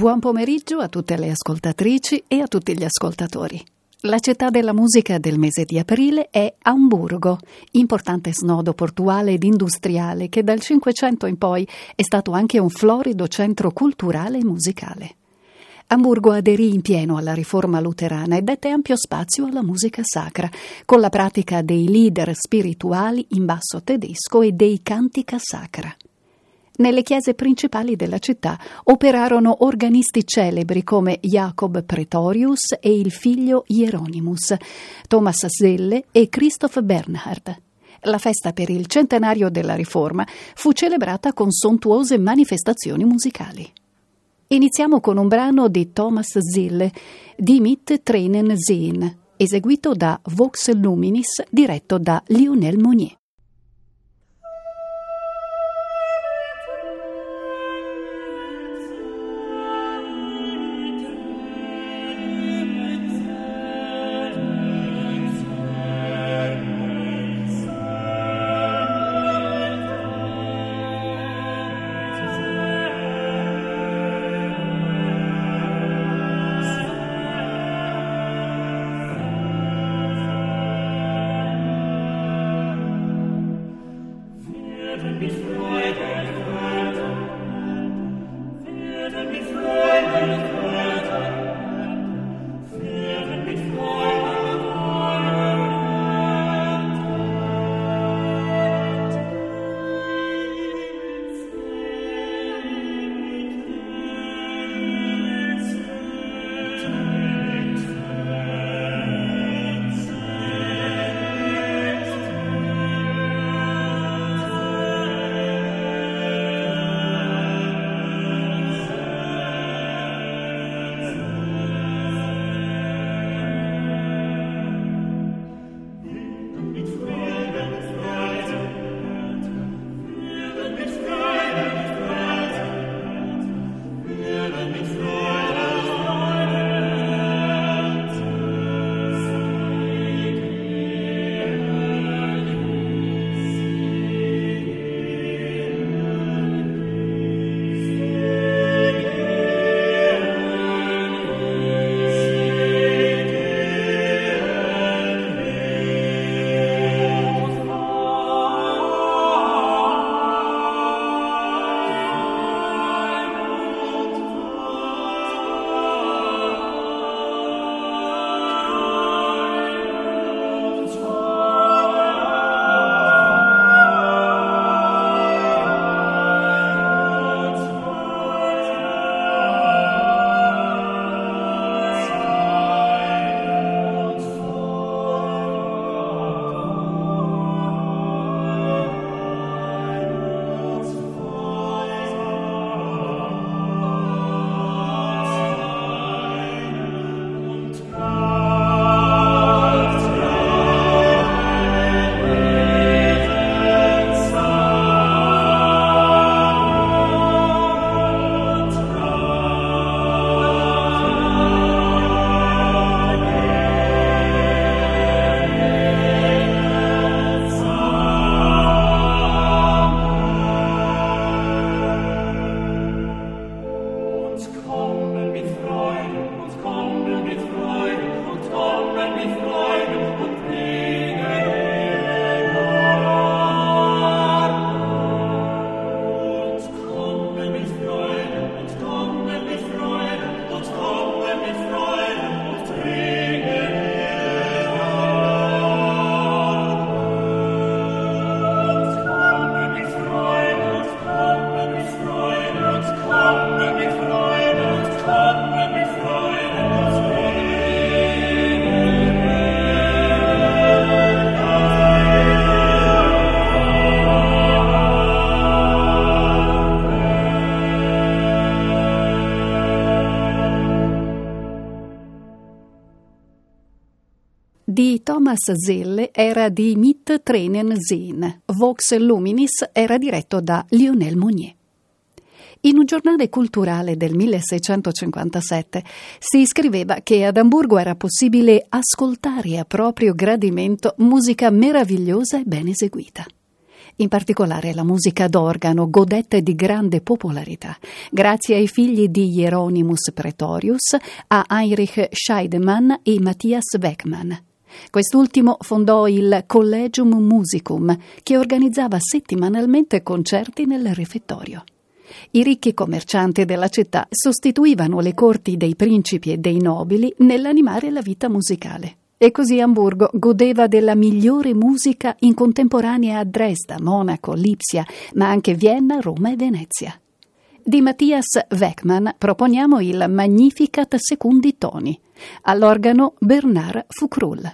Buon pomeriggio a tutte le ascoltatrici e a tutti gli ascoltatori. La città della musica del mese di aprile è Amburgo, importante snodo portuale ed industriale che dal Cinquecento in poi è stato anche un florido centro culturale e musicale. Amburgo aderì in pieno alla riforma luterana e dette ampio spazio alla musica sacra, con la pratica dei leader spirituali in basso tedesco e dei cantica sacra. Nelle chiese principali della città operarono organisti celebri come Jacob Pretorius e il figlio Hieronymus, Thomas Zelle e Christoph Bernhard. La festa per il centenario della Riforma fu celebrata con sontuose manifestazioni musicali. Iniziamo con un brano di Thomas Zille, Die mit Tränen sehen, eseguito da Vox Luminis, diretto da Lionel Monnier. Freuden mit Freude Thomas Zelle era di Mit Trenen Sehen, Vox Luminis era diretto da Lionel Monnier. In un giornale culturale del 1657 si scriveva che ad Amburgo era possibile ascoltare a proprio gradimento musica meravigliosa e ben eseguita. In particolare la musica d'organo godette di grande popolarità, grazie ai figli di Hieronymus Pretorius, a Heinrich Scheidemann e Matthias Weckmann. Quest'ultimo fondò il Collegium Musicum, che organizzava settimanalmente concerti nel refettorio. I ricchi commercianti della città sostituivano le corti dei principi e dei nobili nell'animare la vita musicale. E così Amburgo godeva della migliore musica in contemporanea a Dresda, Monaco, Lipsia, ma anche Vienna, Roma e Venezia. Di Mattias Weckmann proponiamo il Magnificat Secundi Toni, all'organo Bernard Fucrull.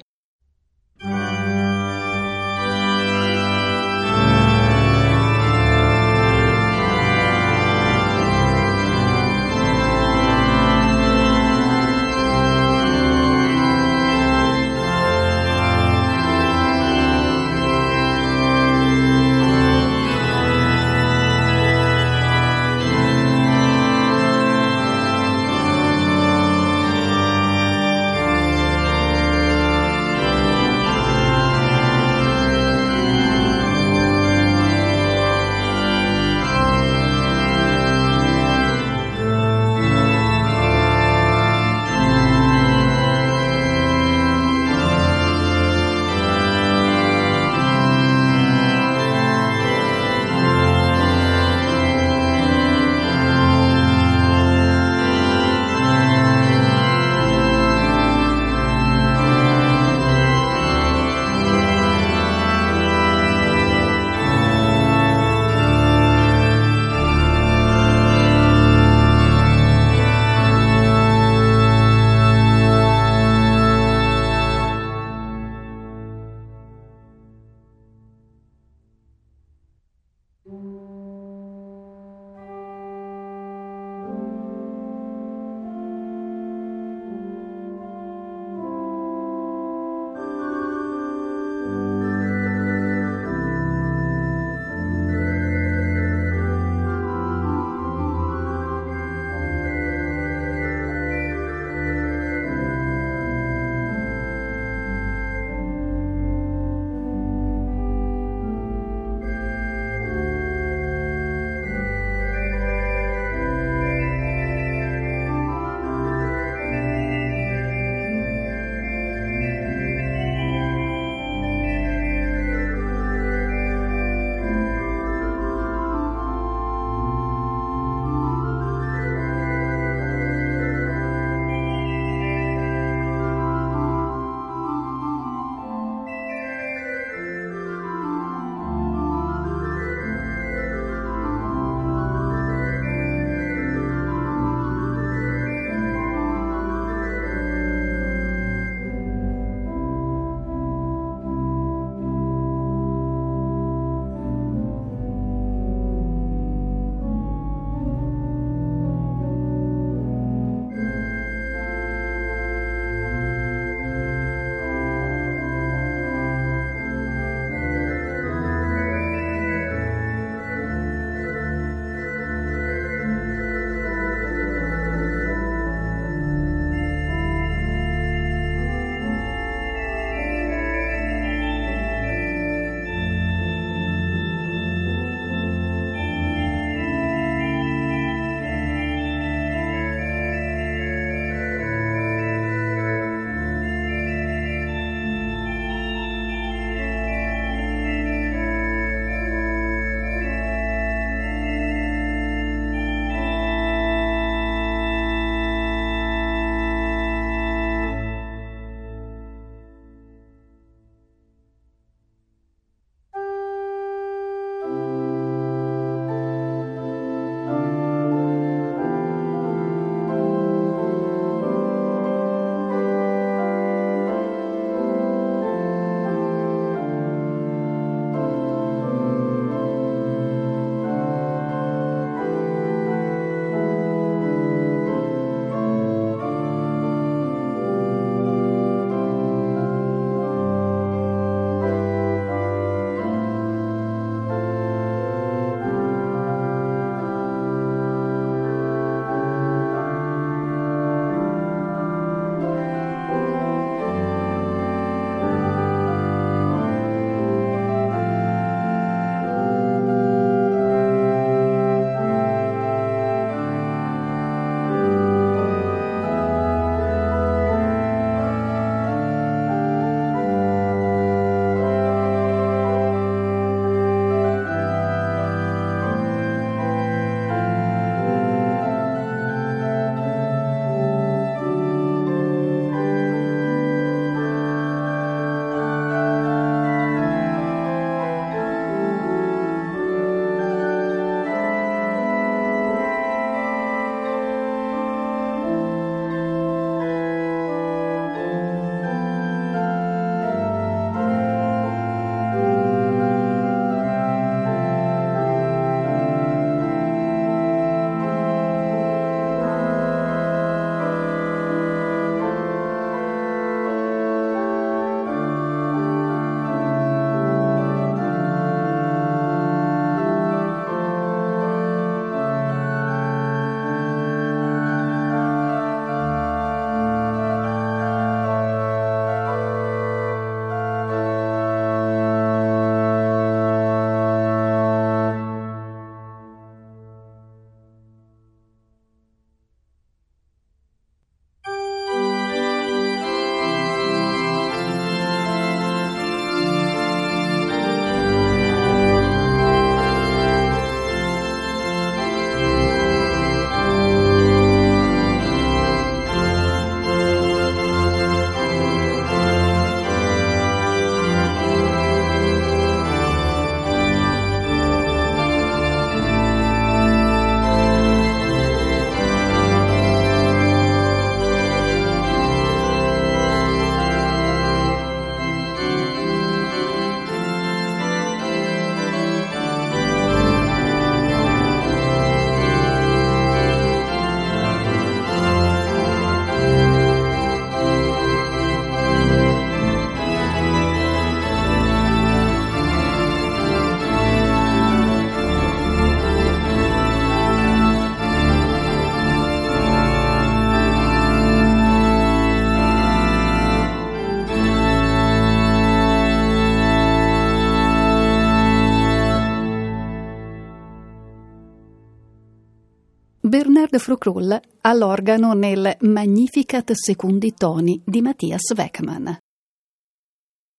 Frucrull all'organo nel Magnificat Secundi Toni di Mattias Weckmann.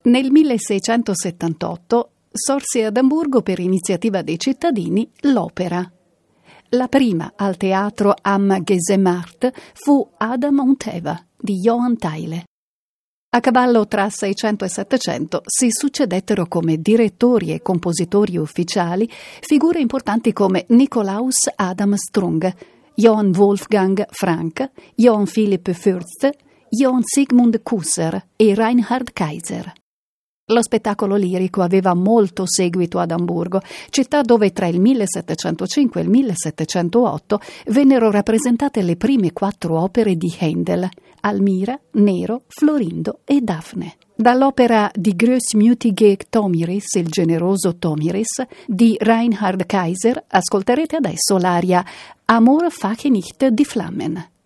Nel 1678 sorse ad Amburgo per iniziativa dei cittadini l'opera. La prima al teatro Am Gesemart fu Adam und Eva di Johann Theile. A cavallo tra 600 e 700 si succedettero come direttori e compositori ufficiali figure importanti come Nikolaus Adam Strung, Johann Wolfgang Frank, Johann Philipp Fürst, Johann Sigmund Kusser e Reinhard Kaiser. Lo spettacolo lirico aveva molto seguito ad Amburgo, città dove tra il 1705 e il 1708 vennero rappresentate le prime quattro opere di Handel, Almira, Nero, Florindo e Daphne. Dall'opera di Großmütige Tomiris, il generoso Tomiris, di Reinhard Kaiser, ascolterete adesso l'aria Amor fache nicht die Flammen.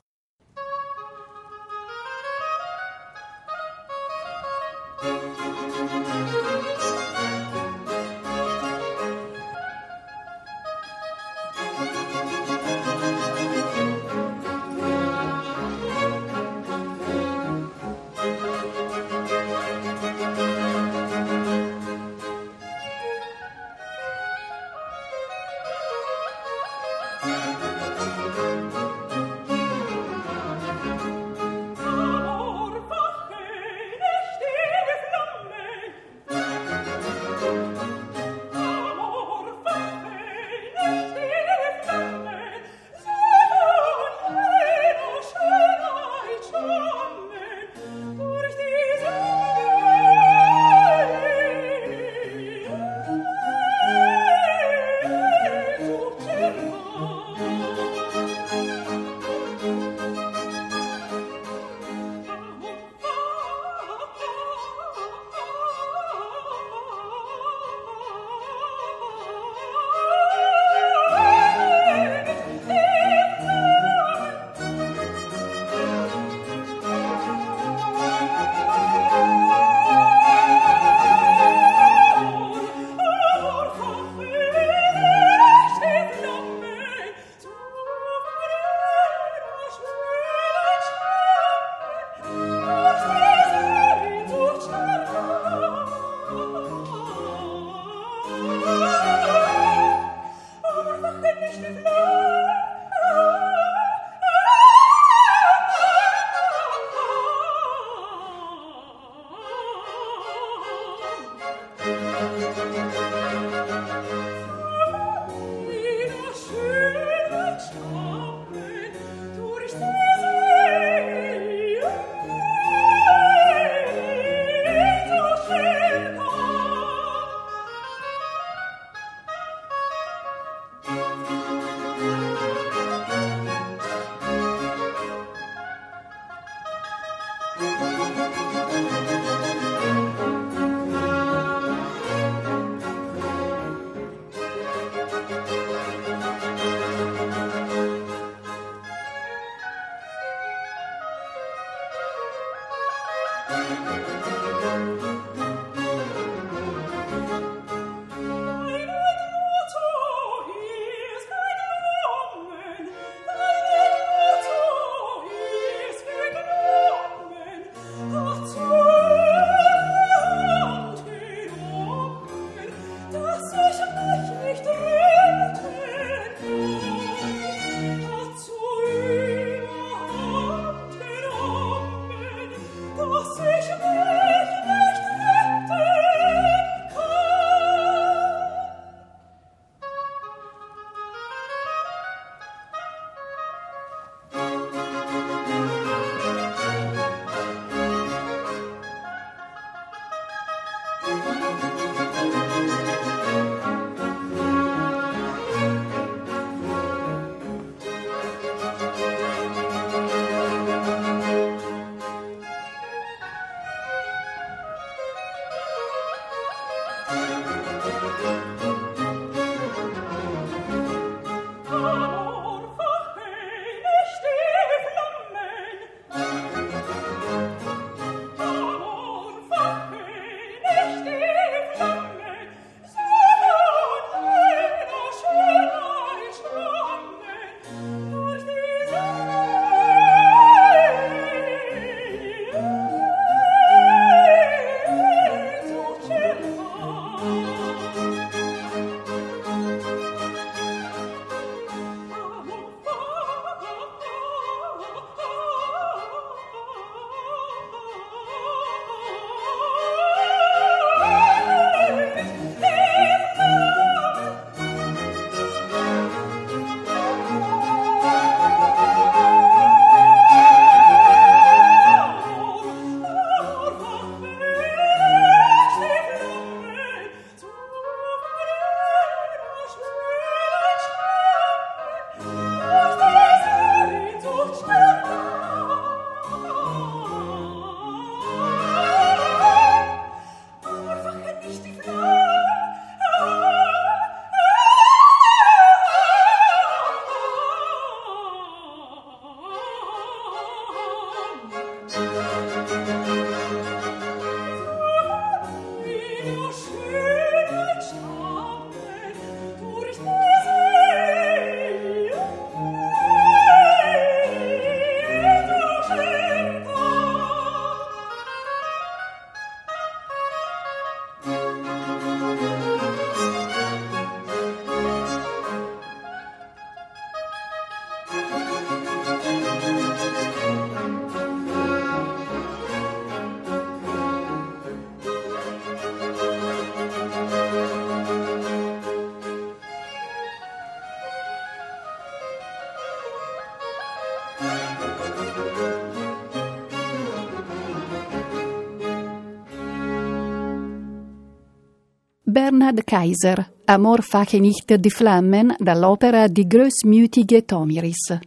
Bernhard Kaiser, Amor fache nicht die Flammen, dall'opera di Großmütige Tomiris.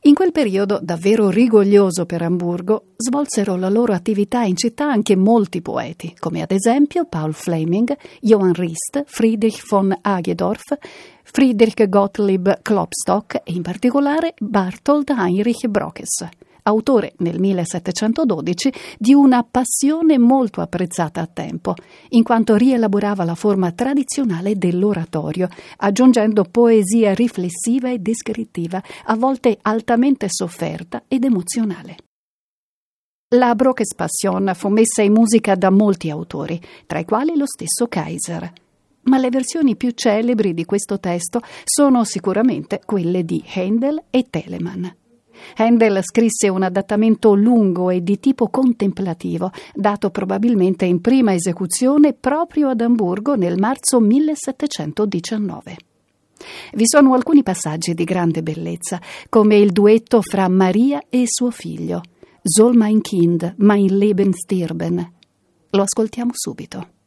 In quel periodo, davvero rigoglioso per Amburgo, svolsero la loro attività in città anche molti poeti, come ad esempio Paul Fleming, Johann Rist, Friedrich von Hagedorf, Friedrich Gottlieb Klopstock e in particolare Barthold Heinrich Brockes autore nel 1712 di una passione molto apprezzata a tempo, in quanto rielaborava la forma tradizionale dell'oratorio, aggiungendo poesia riflessiva e descrittiva, a volte altamente sofferta ed emozionale. La Brockes Passion fu messa in musica da molti autori, tra i quali lo stesso Kaiser. Ma le versioni più celebri di questo testo sono sicuramente quelle di Handel e Telemann. Handel scrisse un adattamento lungo e di tipo contemplativo, dato probabilmente in prima esecuzione proprio ad Amburgo nel marzo 1719. Vi sono alcuni passaggi di grande bellezza, come il duetto fra Maria e suo figlio, Soll mein Kind, mein Leben stirben. Lo ascoltiamo subito.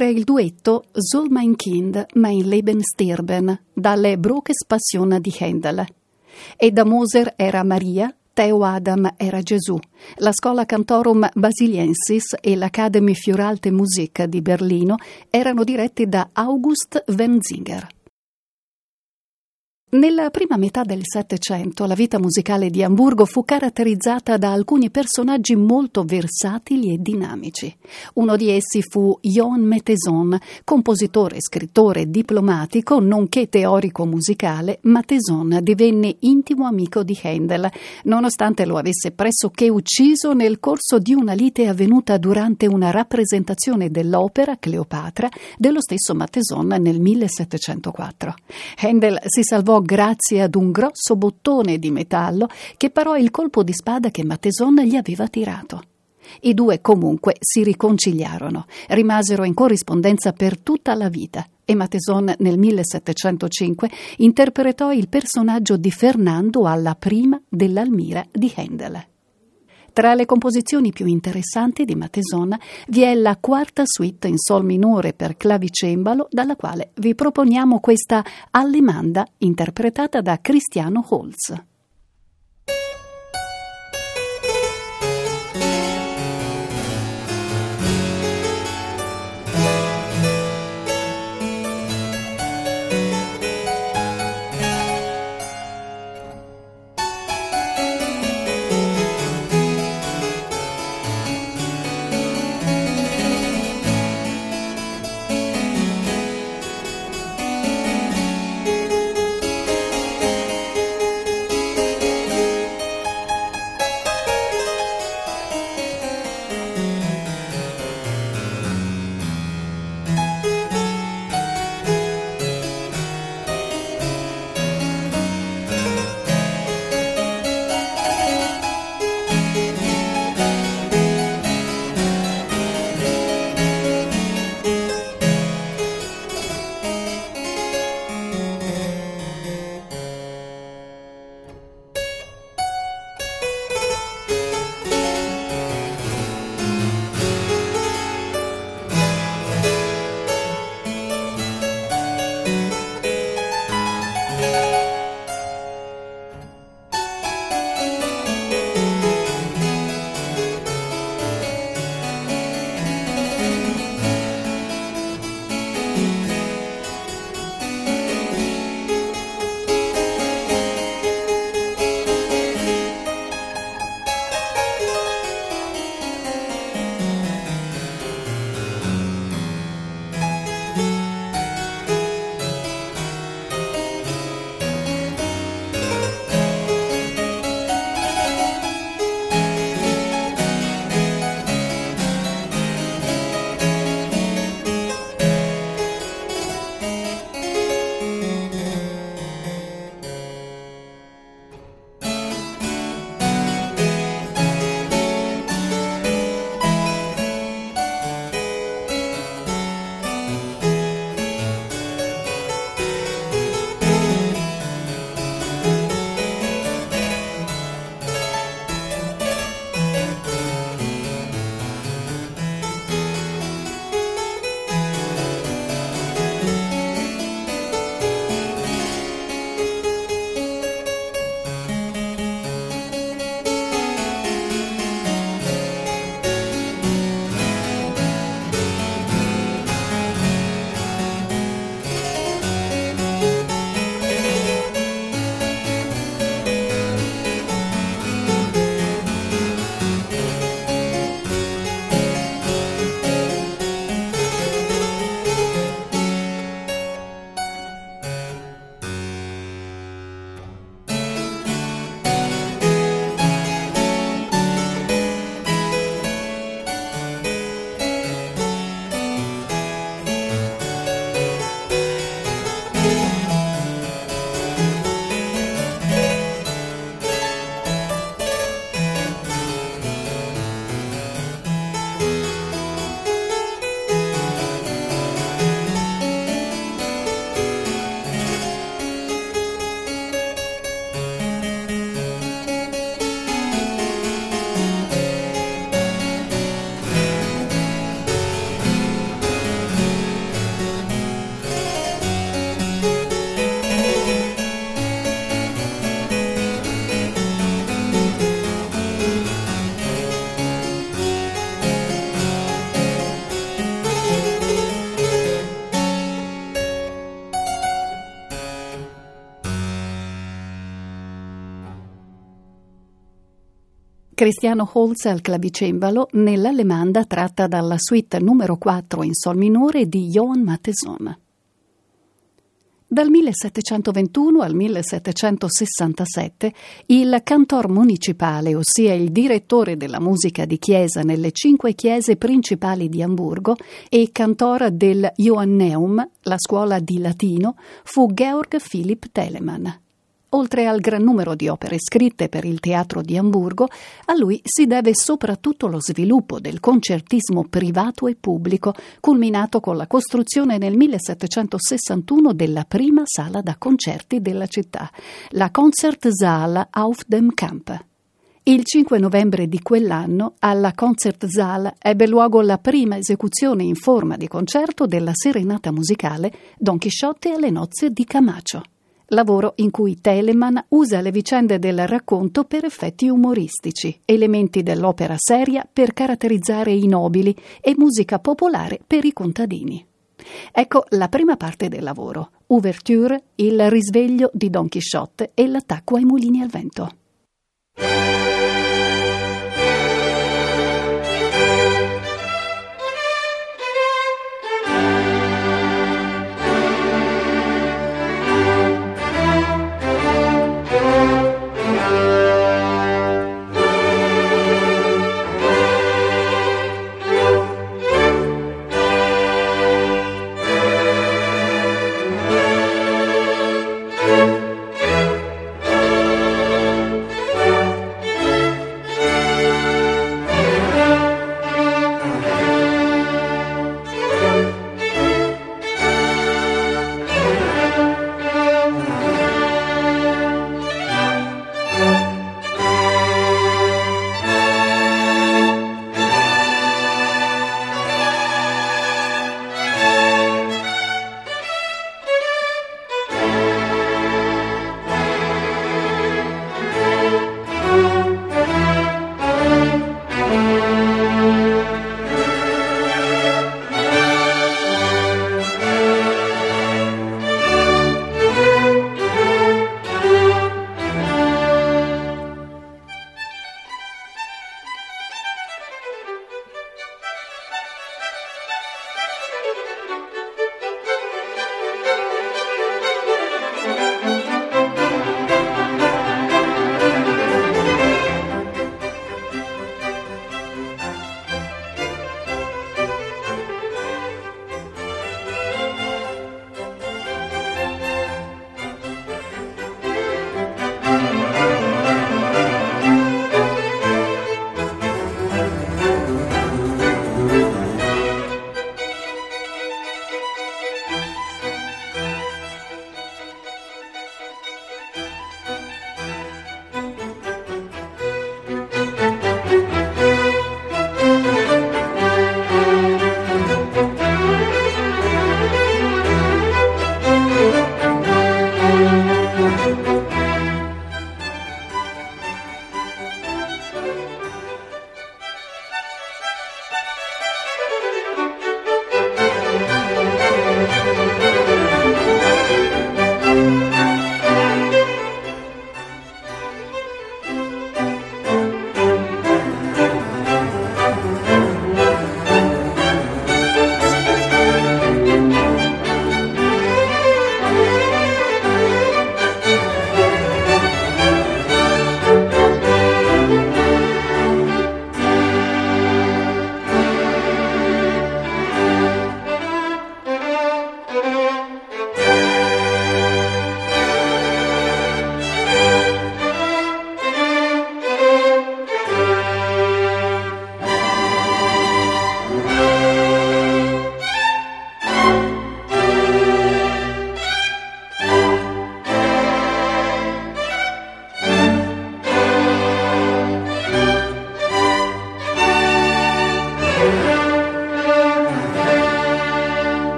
Era il duetto Soll mein Kind, mein Leben stirben, dalle Broches Passion di Handel. E da Moser era Maria, Theo Adam era Gesù. La Scola Cantorum Basiliensis e l'Academy Fioralte Musik di Berlino erano diretti da August Wenzinger. Nella prima metà del Settecento la vita musicale di Amburgo fu caratterizzata da alcuni personaggi molto versatili e dinamici. Uno di essi fu Johann Meteson, compositore, scrittore, diplomatico, nonché teorico musicale. Meteson divenne intimo amico di Handel, nonostante lo avesse pressoché ucciso nel corso di una lite avvenuta durante una rappresentazione dell'opera Cleopatra dello stesso Meteson nel 1704. Handel si salvò grazie ad un grosso bottone di metallo che parò il colpo di spada che Matteson gli aveva tirato. I due comunque si riconciliarono, rimasero in corrispondenza per tutta la vita e Mateson nel 1705 interpretò il personaggio di Fernando alla prima dell'Almira di Handel. Tra le composizioni più interessanti di Mateson vi è la quarta suite in sol minore per clavicembalo, dalla quale vi proponiamo questa Allemanda interpretata da Cristiano Holz. Cristiano Holz al clavicembalo nell'allemanda tratta dalla suite numero 4 in sol minore di Johann Mattheson. Dal 1721 al 1767 il cantor municipale, ossia il direttore della musica di chiesa nelle cinque chiese principali di Amburgo e cantor del Johanneum, la scuola di latino, fu Georg Philipp Telemann. Oltre al gran numero di opere scritte per il teatro di Amburgo, a lui si deve soprattutto lo sviluppo del concertismo privato e pubblico, culminato con la costruzione nel 1761 della prima sala da concerti della città, la Konzertsaal auf dem Kamp. Il 5 novembre di quell'anno alla Konzertsaal ebbe luogo la prima esecuzione in forma di concerto della serenata musicale Don Chisciotte alle nozze di Camacho lavoro in cui Telemann usa le vicende del racconto per effetti umoristici, elementi dell'opera seria per caratterizzare i nobili e musica popolare per i contadini. Ecco la prima parte del lavoro, Ouverture, il risveglio di Don Chisciotte e l'attacco ai mulini al vento.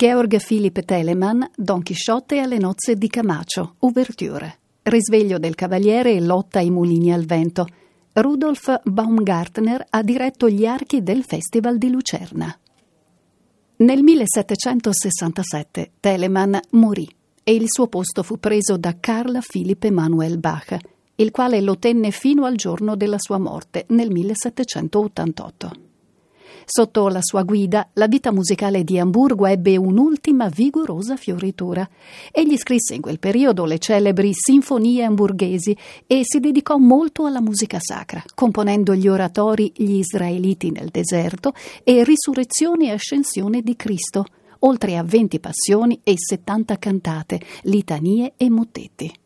Georg Philipp Telemann, Don Chisciotte alle nozze di Camacho, Ouverture. Risveglio del cavaliere e lotta ai mulini al vento. Rudolf Baumgartner ha diretto gli archi del Festival di Lucerna. Nel 1767 Telemann morì e il suo posto fu preso da Carl Philipp Emanuel Bach, il quale lo tenne fino al giorno della sua morte nel 1788. Sotto la sua guida, la vita musicale di Amburgo ebbe un'ultima vigorosa fioritura. Egli scrisse in quel periodo le celebri sinfonie amburghesi e si dedicò molto alla musica sacra, componendo gli oratori Gli Israeliti nel deserto e Risurrezione e Ascensione di Cristo, oltre a 20 passioni e 70 cantate, litanie e mottetti.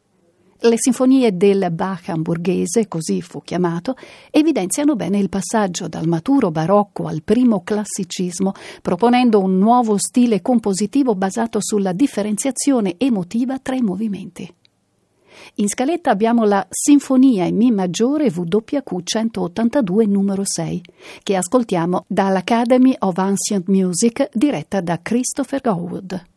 Le sinfonie del Bach hamburghese, così fu chiamato, evidenziano bene il passaggio dal maturo barocco al primo classicismo, proponendo un nuovo stile compositivo basato sulla differenziazione emotiva tra i movimenti. In scaletta abbiamo la Sinfonia in Mi maggiore WQ 182 numero 6, che ascoltiamo dall'Academy of Ancient Music diretta da Christopher Gowood.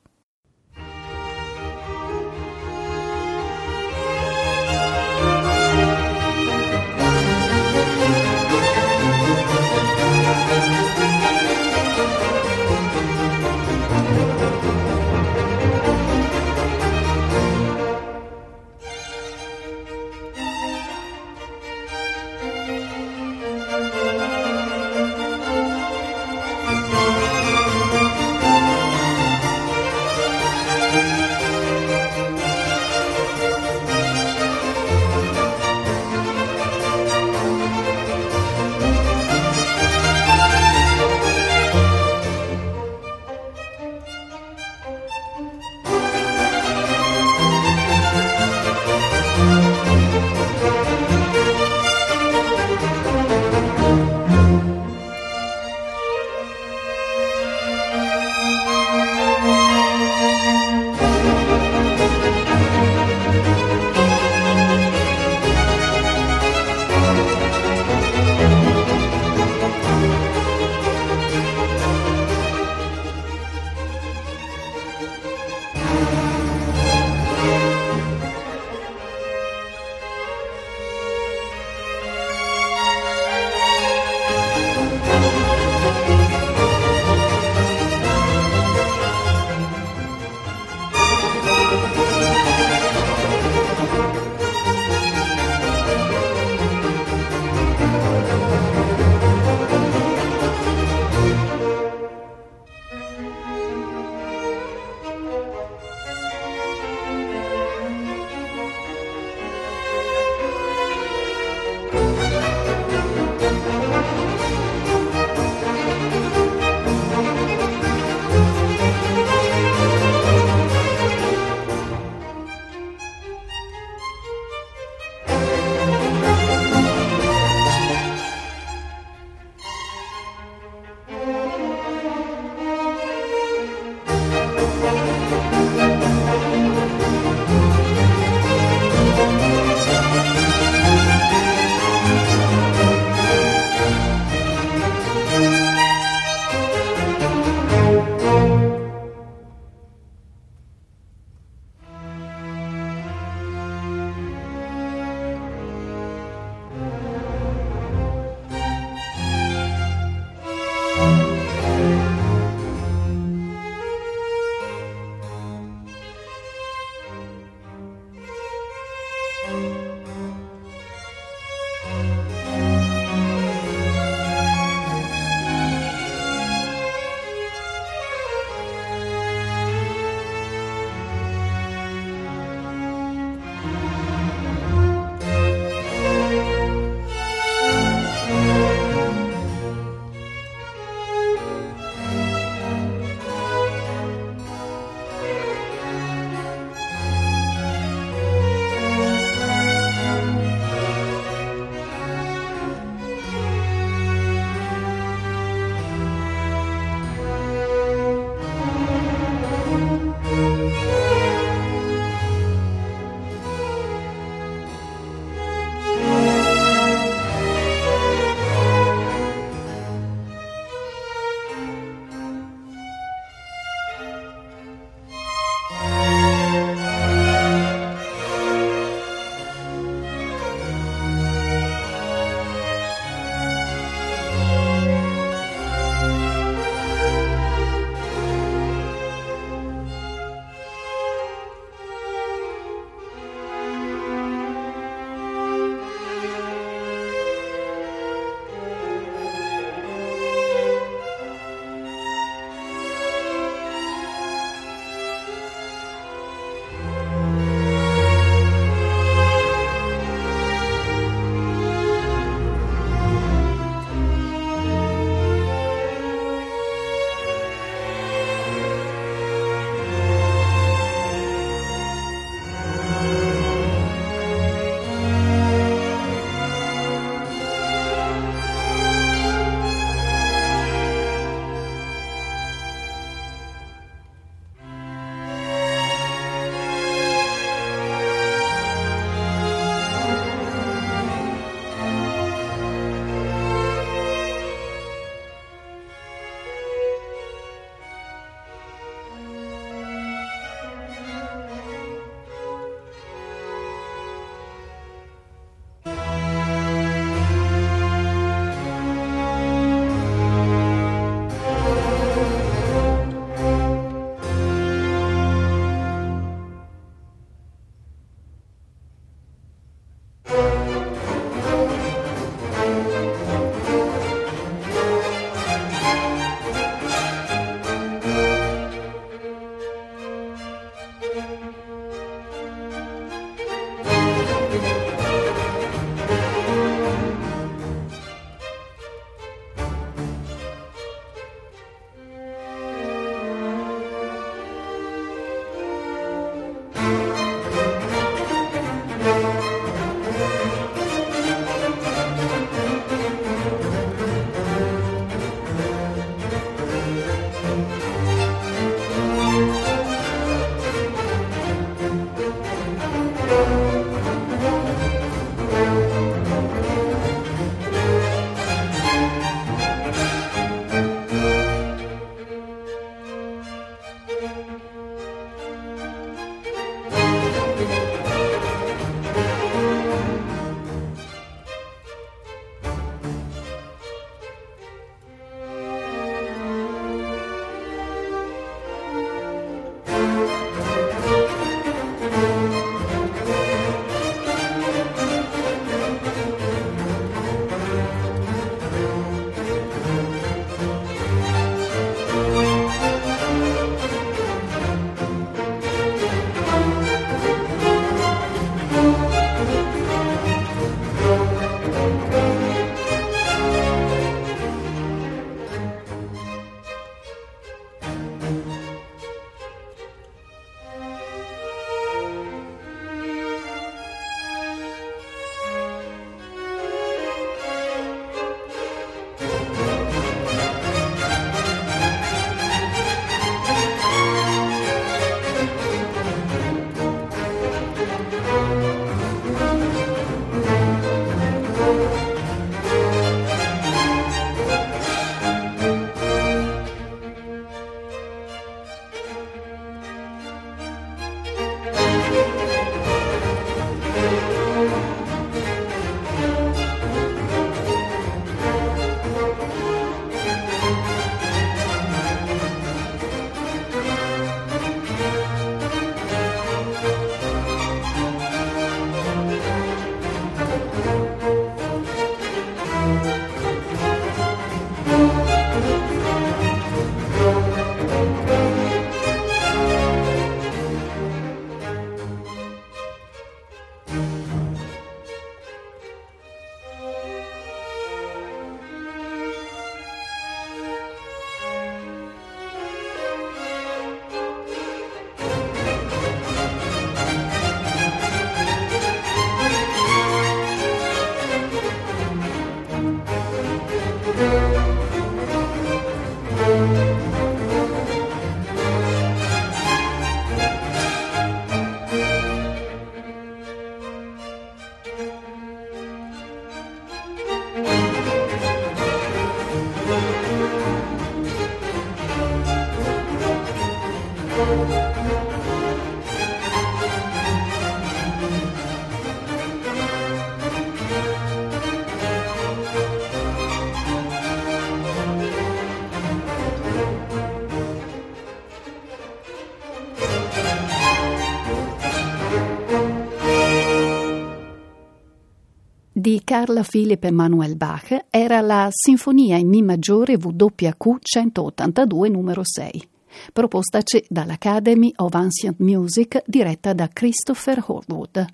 Di Carl Philipp Emanuel Bach era la Sinfonia in Mi maggiore WQ 182 numero 6, propostaci dall'Academy of Ancient Music diretta da Christopher Horwood.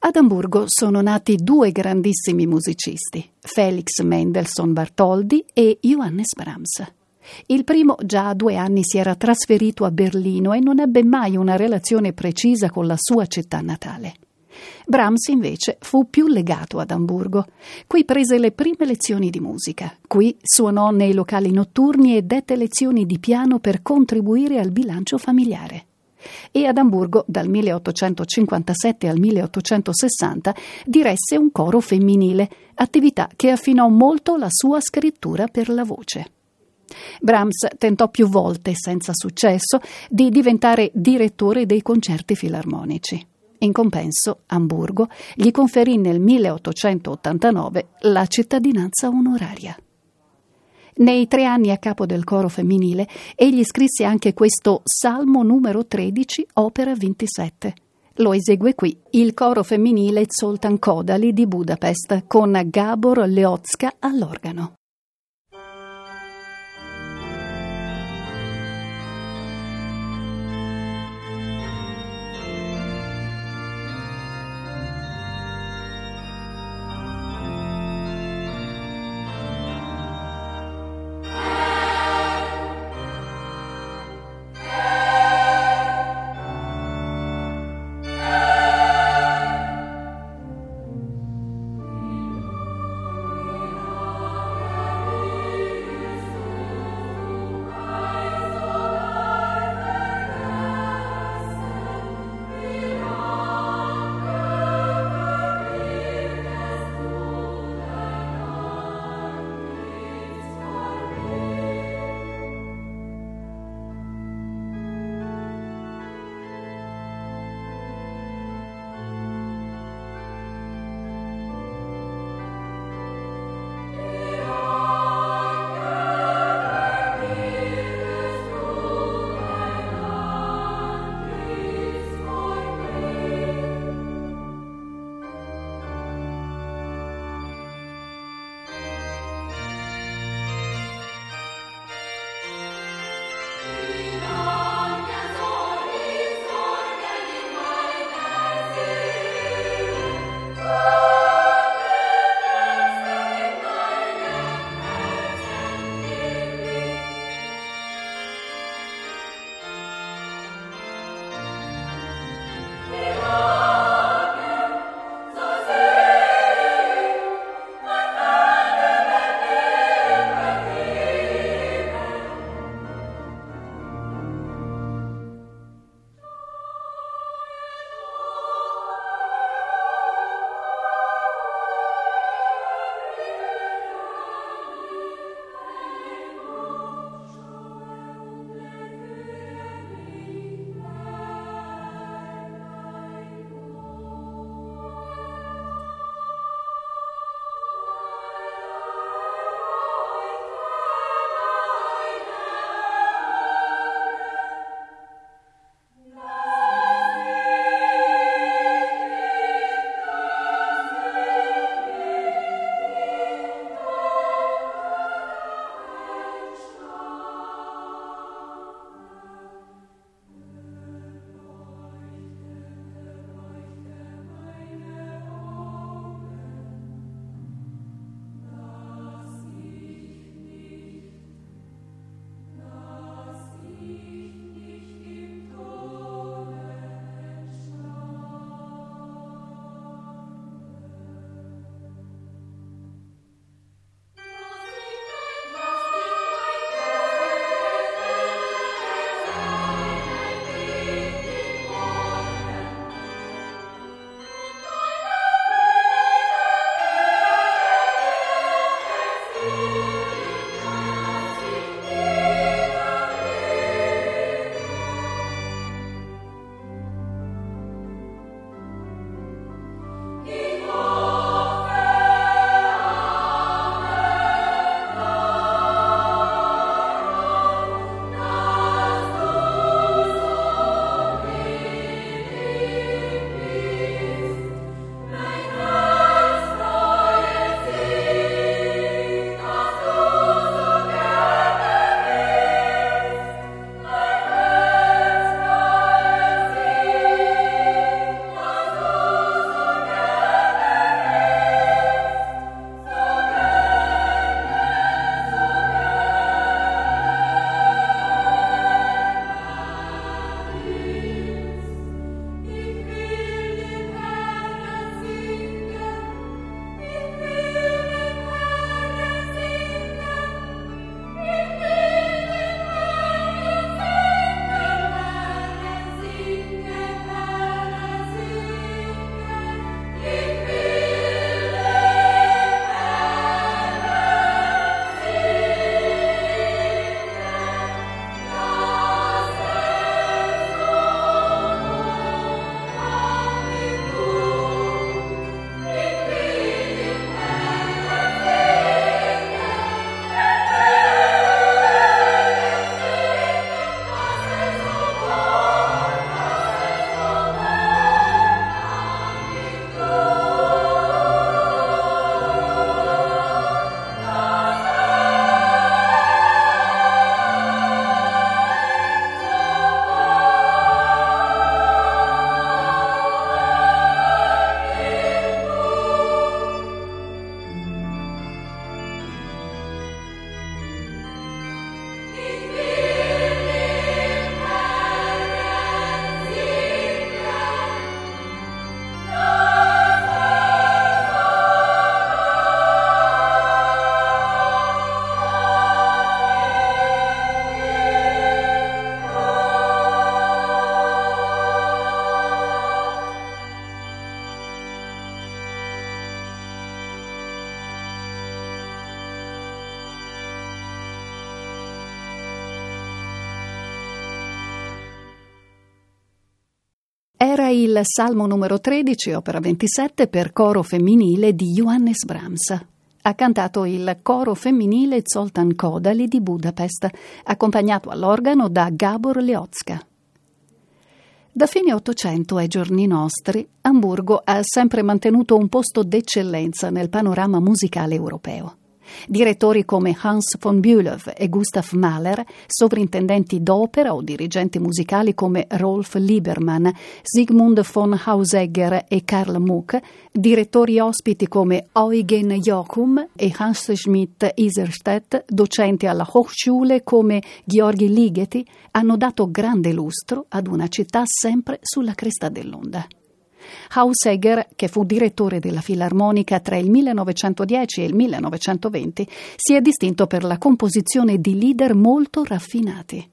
Ad Amburgo sono nati due grandissimi musicisti, Felix Mendelssohn Bartholdy e Johannes Brahms. Il primo già a due anni si era trasferito a Berlino e non ebbe mai una relazione precisa con la sua città natale. Brahms invece fu più legato ad Amburgo. Qui prese le prime lezioni di musica. Qui suonò nei locali notturni e dette lezioni di piano per contribuire al bilancio familiare. E ad Amburgo, dal 1857 al 1860, diresse un coro femminile, attività che affinò molto la sua scrittura per la voce. Brahms tentò più volte, senza successo, di diventare direttore dei concerti filarmonici. In compenso, Amburgo gli conferì nel 1889 la cittadinanza onoraria. Nei tre anni a capo del coro femminile, egli scrisse anche questo Salmo numero 13, opera 27. Lo esegue qui il coro femminile Zoltan Kodali di Budapest con Gabor Leotska all'organo. Era il Salmo numero 13, opera 27 per coro femminile di Johannes Brahms. Ha cantato il coro femminile Zoltan Kodali di Budapest, accompagnato all'organo da Gabor Leotska. Da fine Ottocento ai giorni nostri, Amburgo ha sempre mantenuto un posto d'eccellenza nel panorama musicale europeo. Direttori come Hans von Bülow e Gustav Mahler, sovrintendenti d'opera o dirigenti musicali come Rolf Liebermann, Sigmund von Hausegger e Karl Muck, direttori ospiti come Eugen Jochum e Hans Schmidt Iserstedt, docenti alla Hochschule come Georgi Ligeti, hanno dato grande lustro ad una città sempre sulla cresta dell'onda. Hausegger, che fu direttore della Filarmonica tra il 1910 e il 1920, si è distinto per la composizione di leader molto raffinati.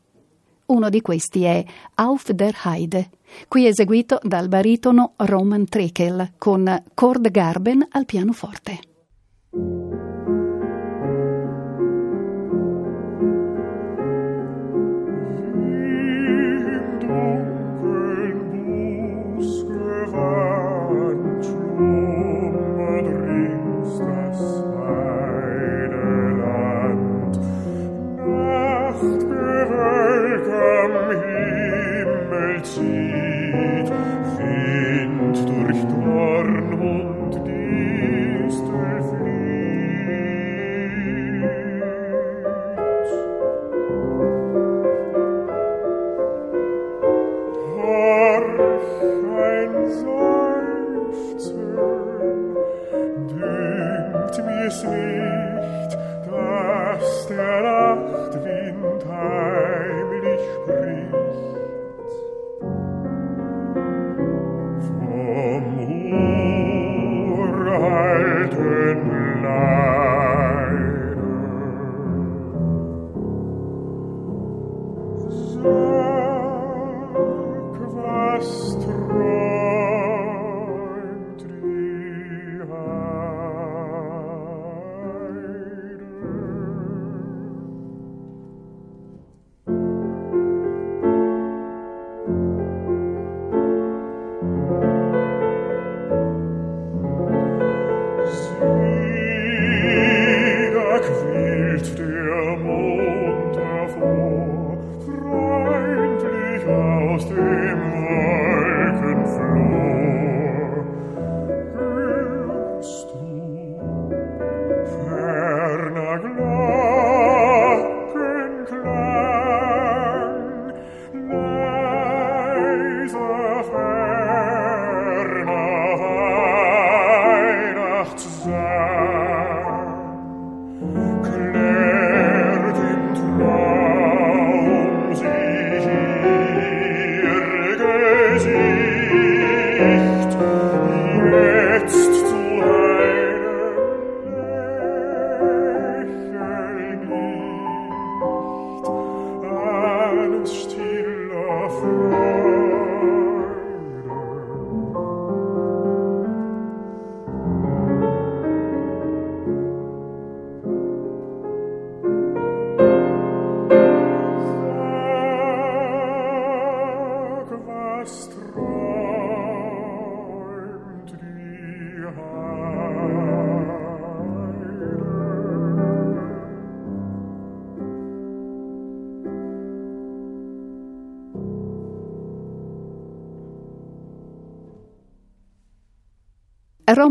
Uno di questi è Auf der Heide, qui eseguito dal baritono Roman Trekel con Cord Garben al pianoforte.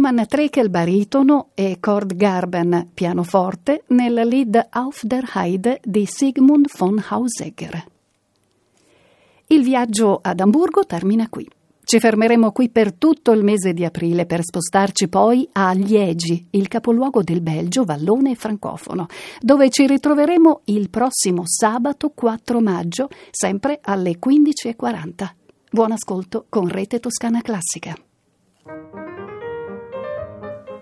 Roman Trekel baritono e Cord Garben pianoforte nella lead Auf der Heide di Sigmund von Hausegger. Il viaggio ad Amburgo termina qui. Ci fermeremo qui per tutto il mese di aprile per spostarci poi a Liegi, il capoluogo del Belgio, vallone e francofono, dove ci ritroveremo il prossimo sabato 4 maggio, sempre alle 15.40. Buon ascolto con Rete Toscana Classica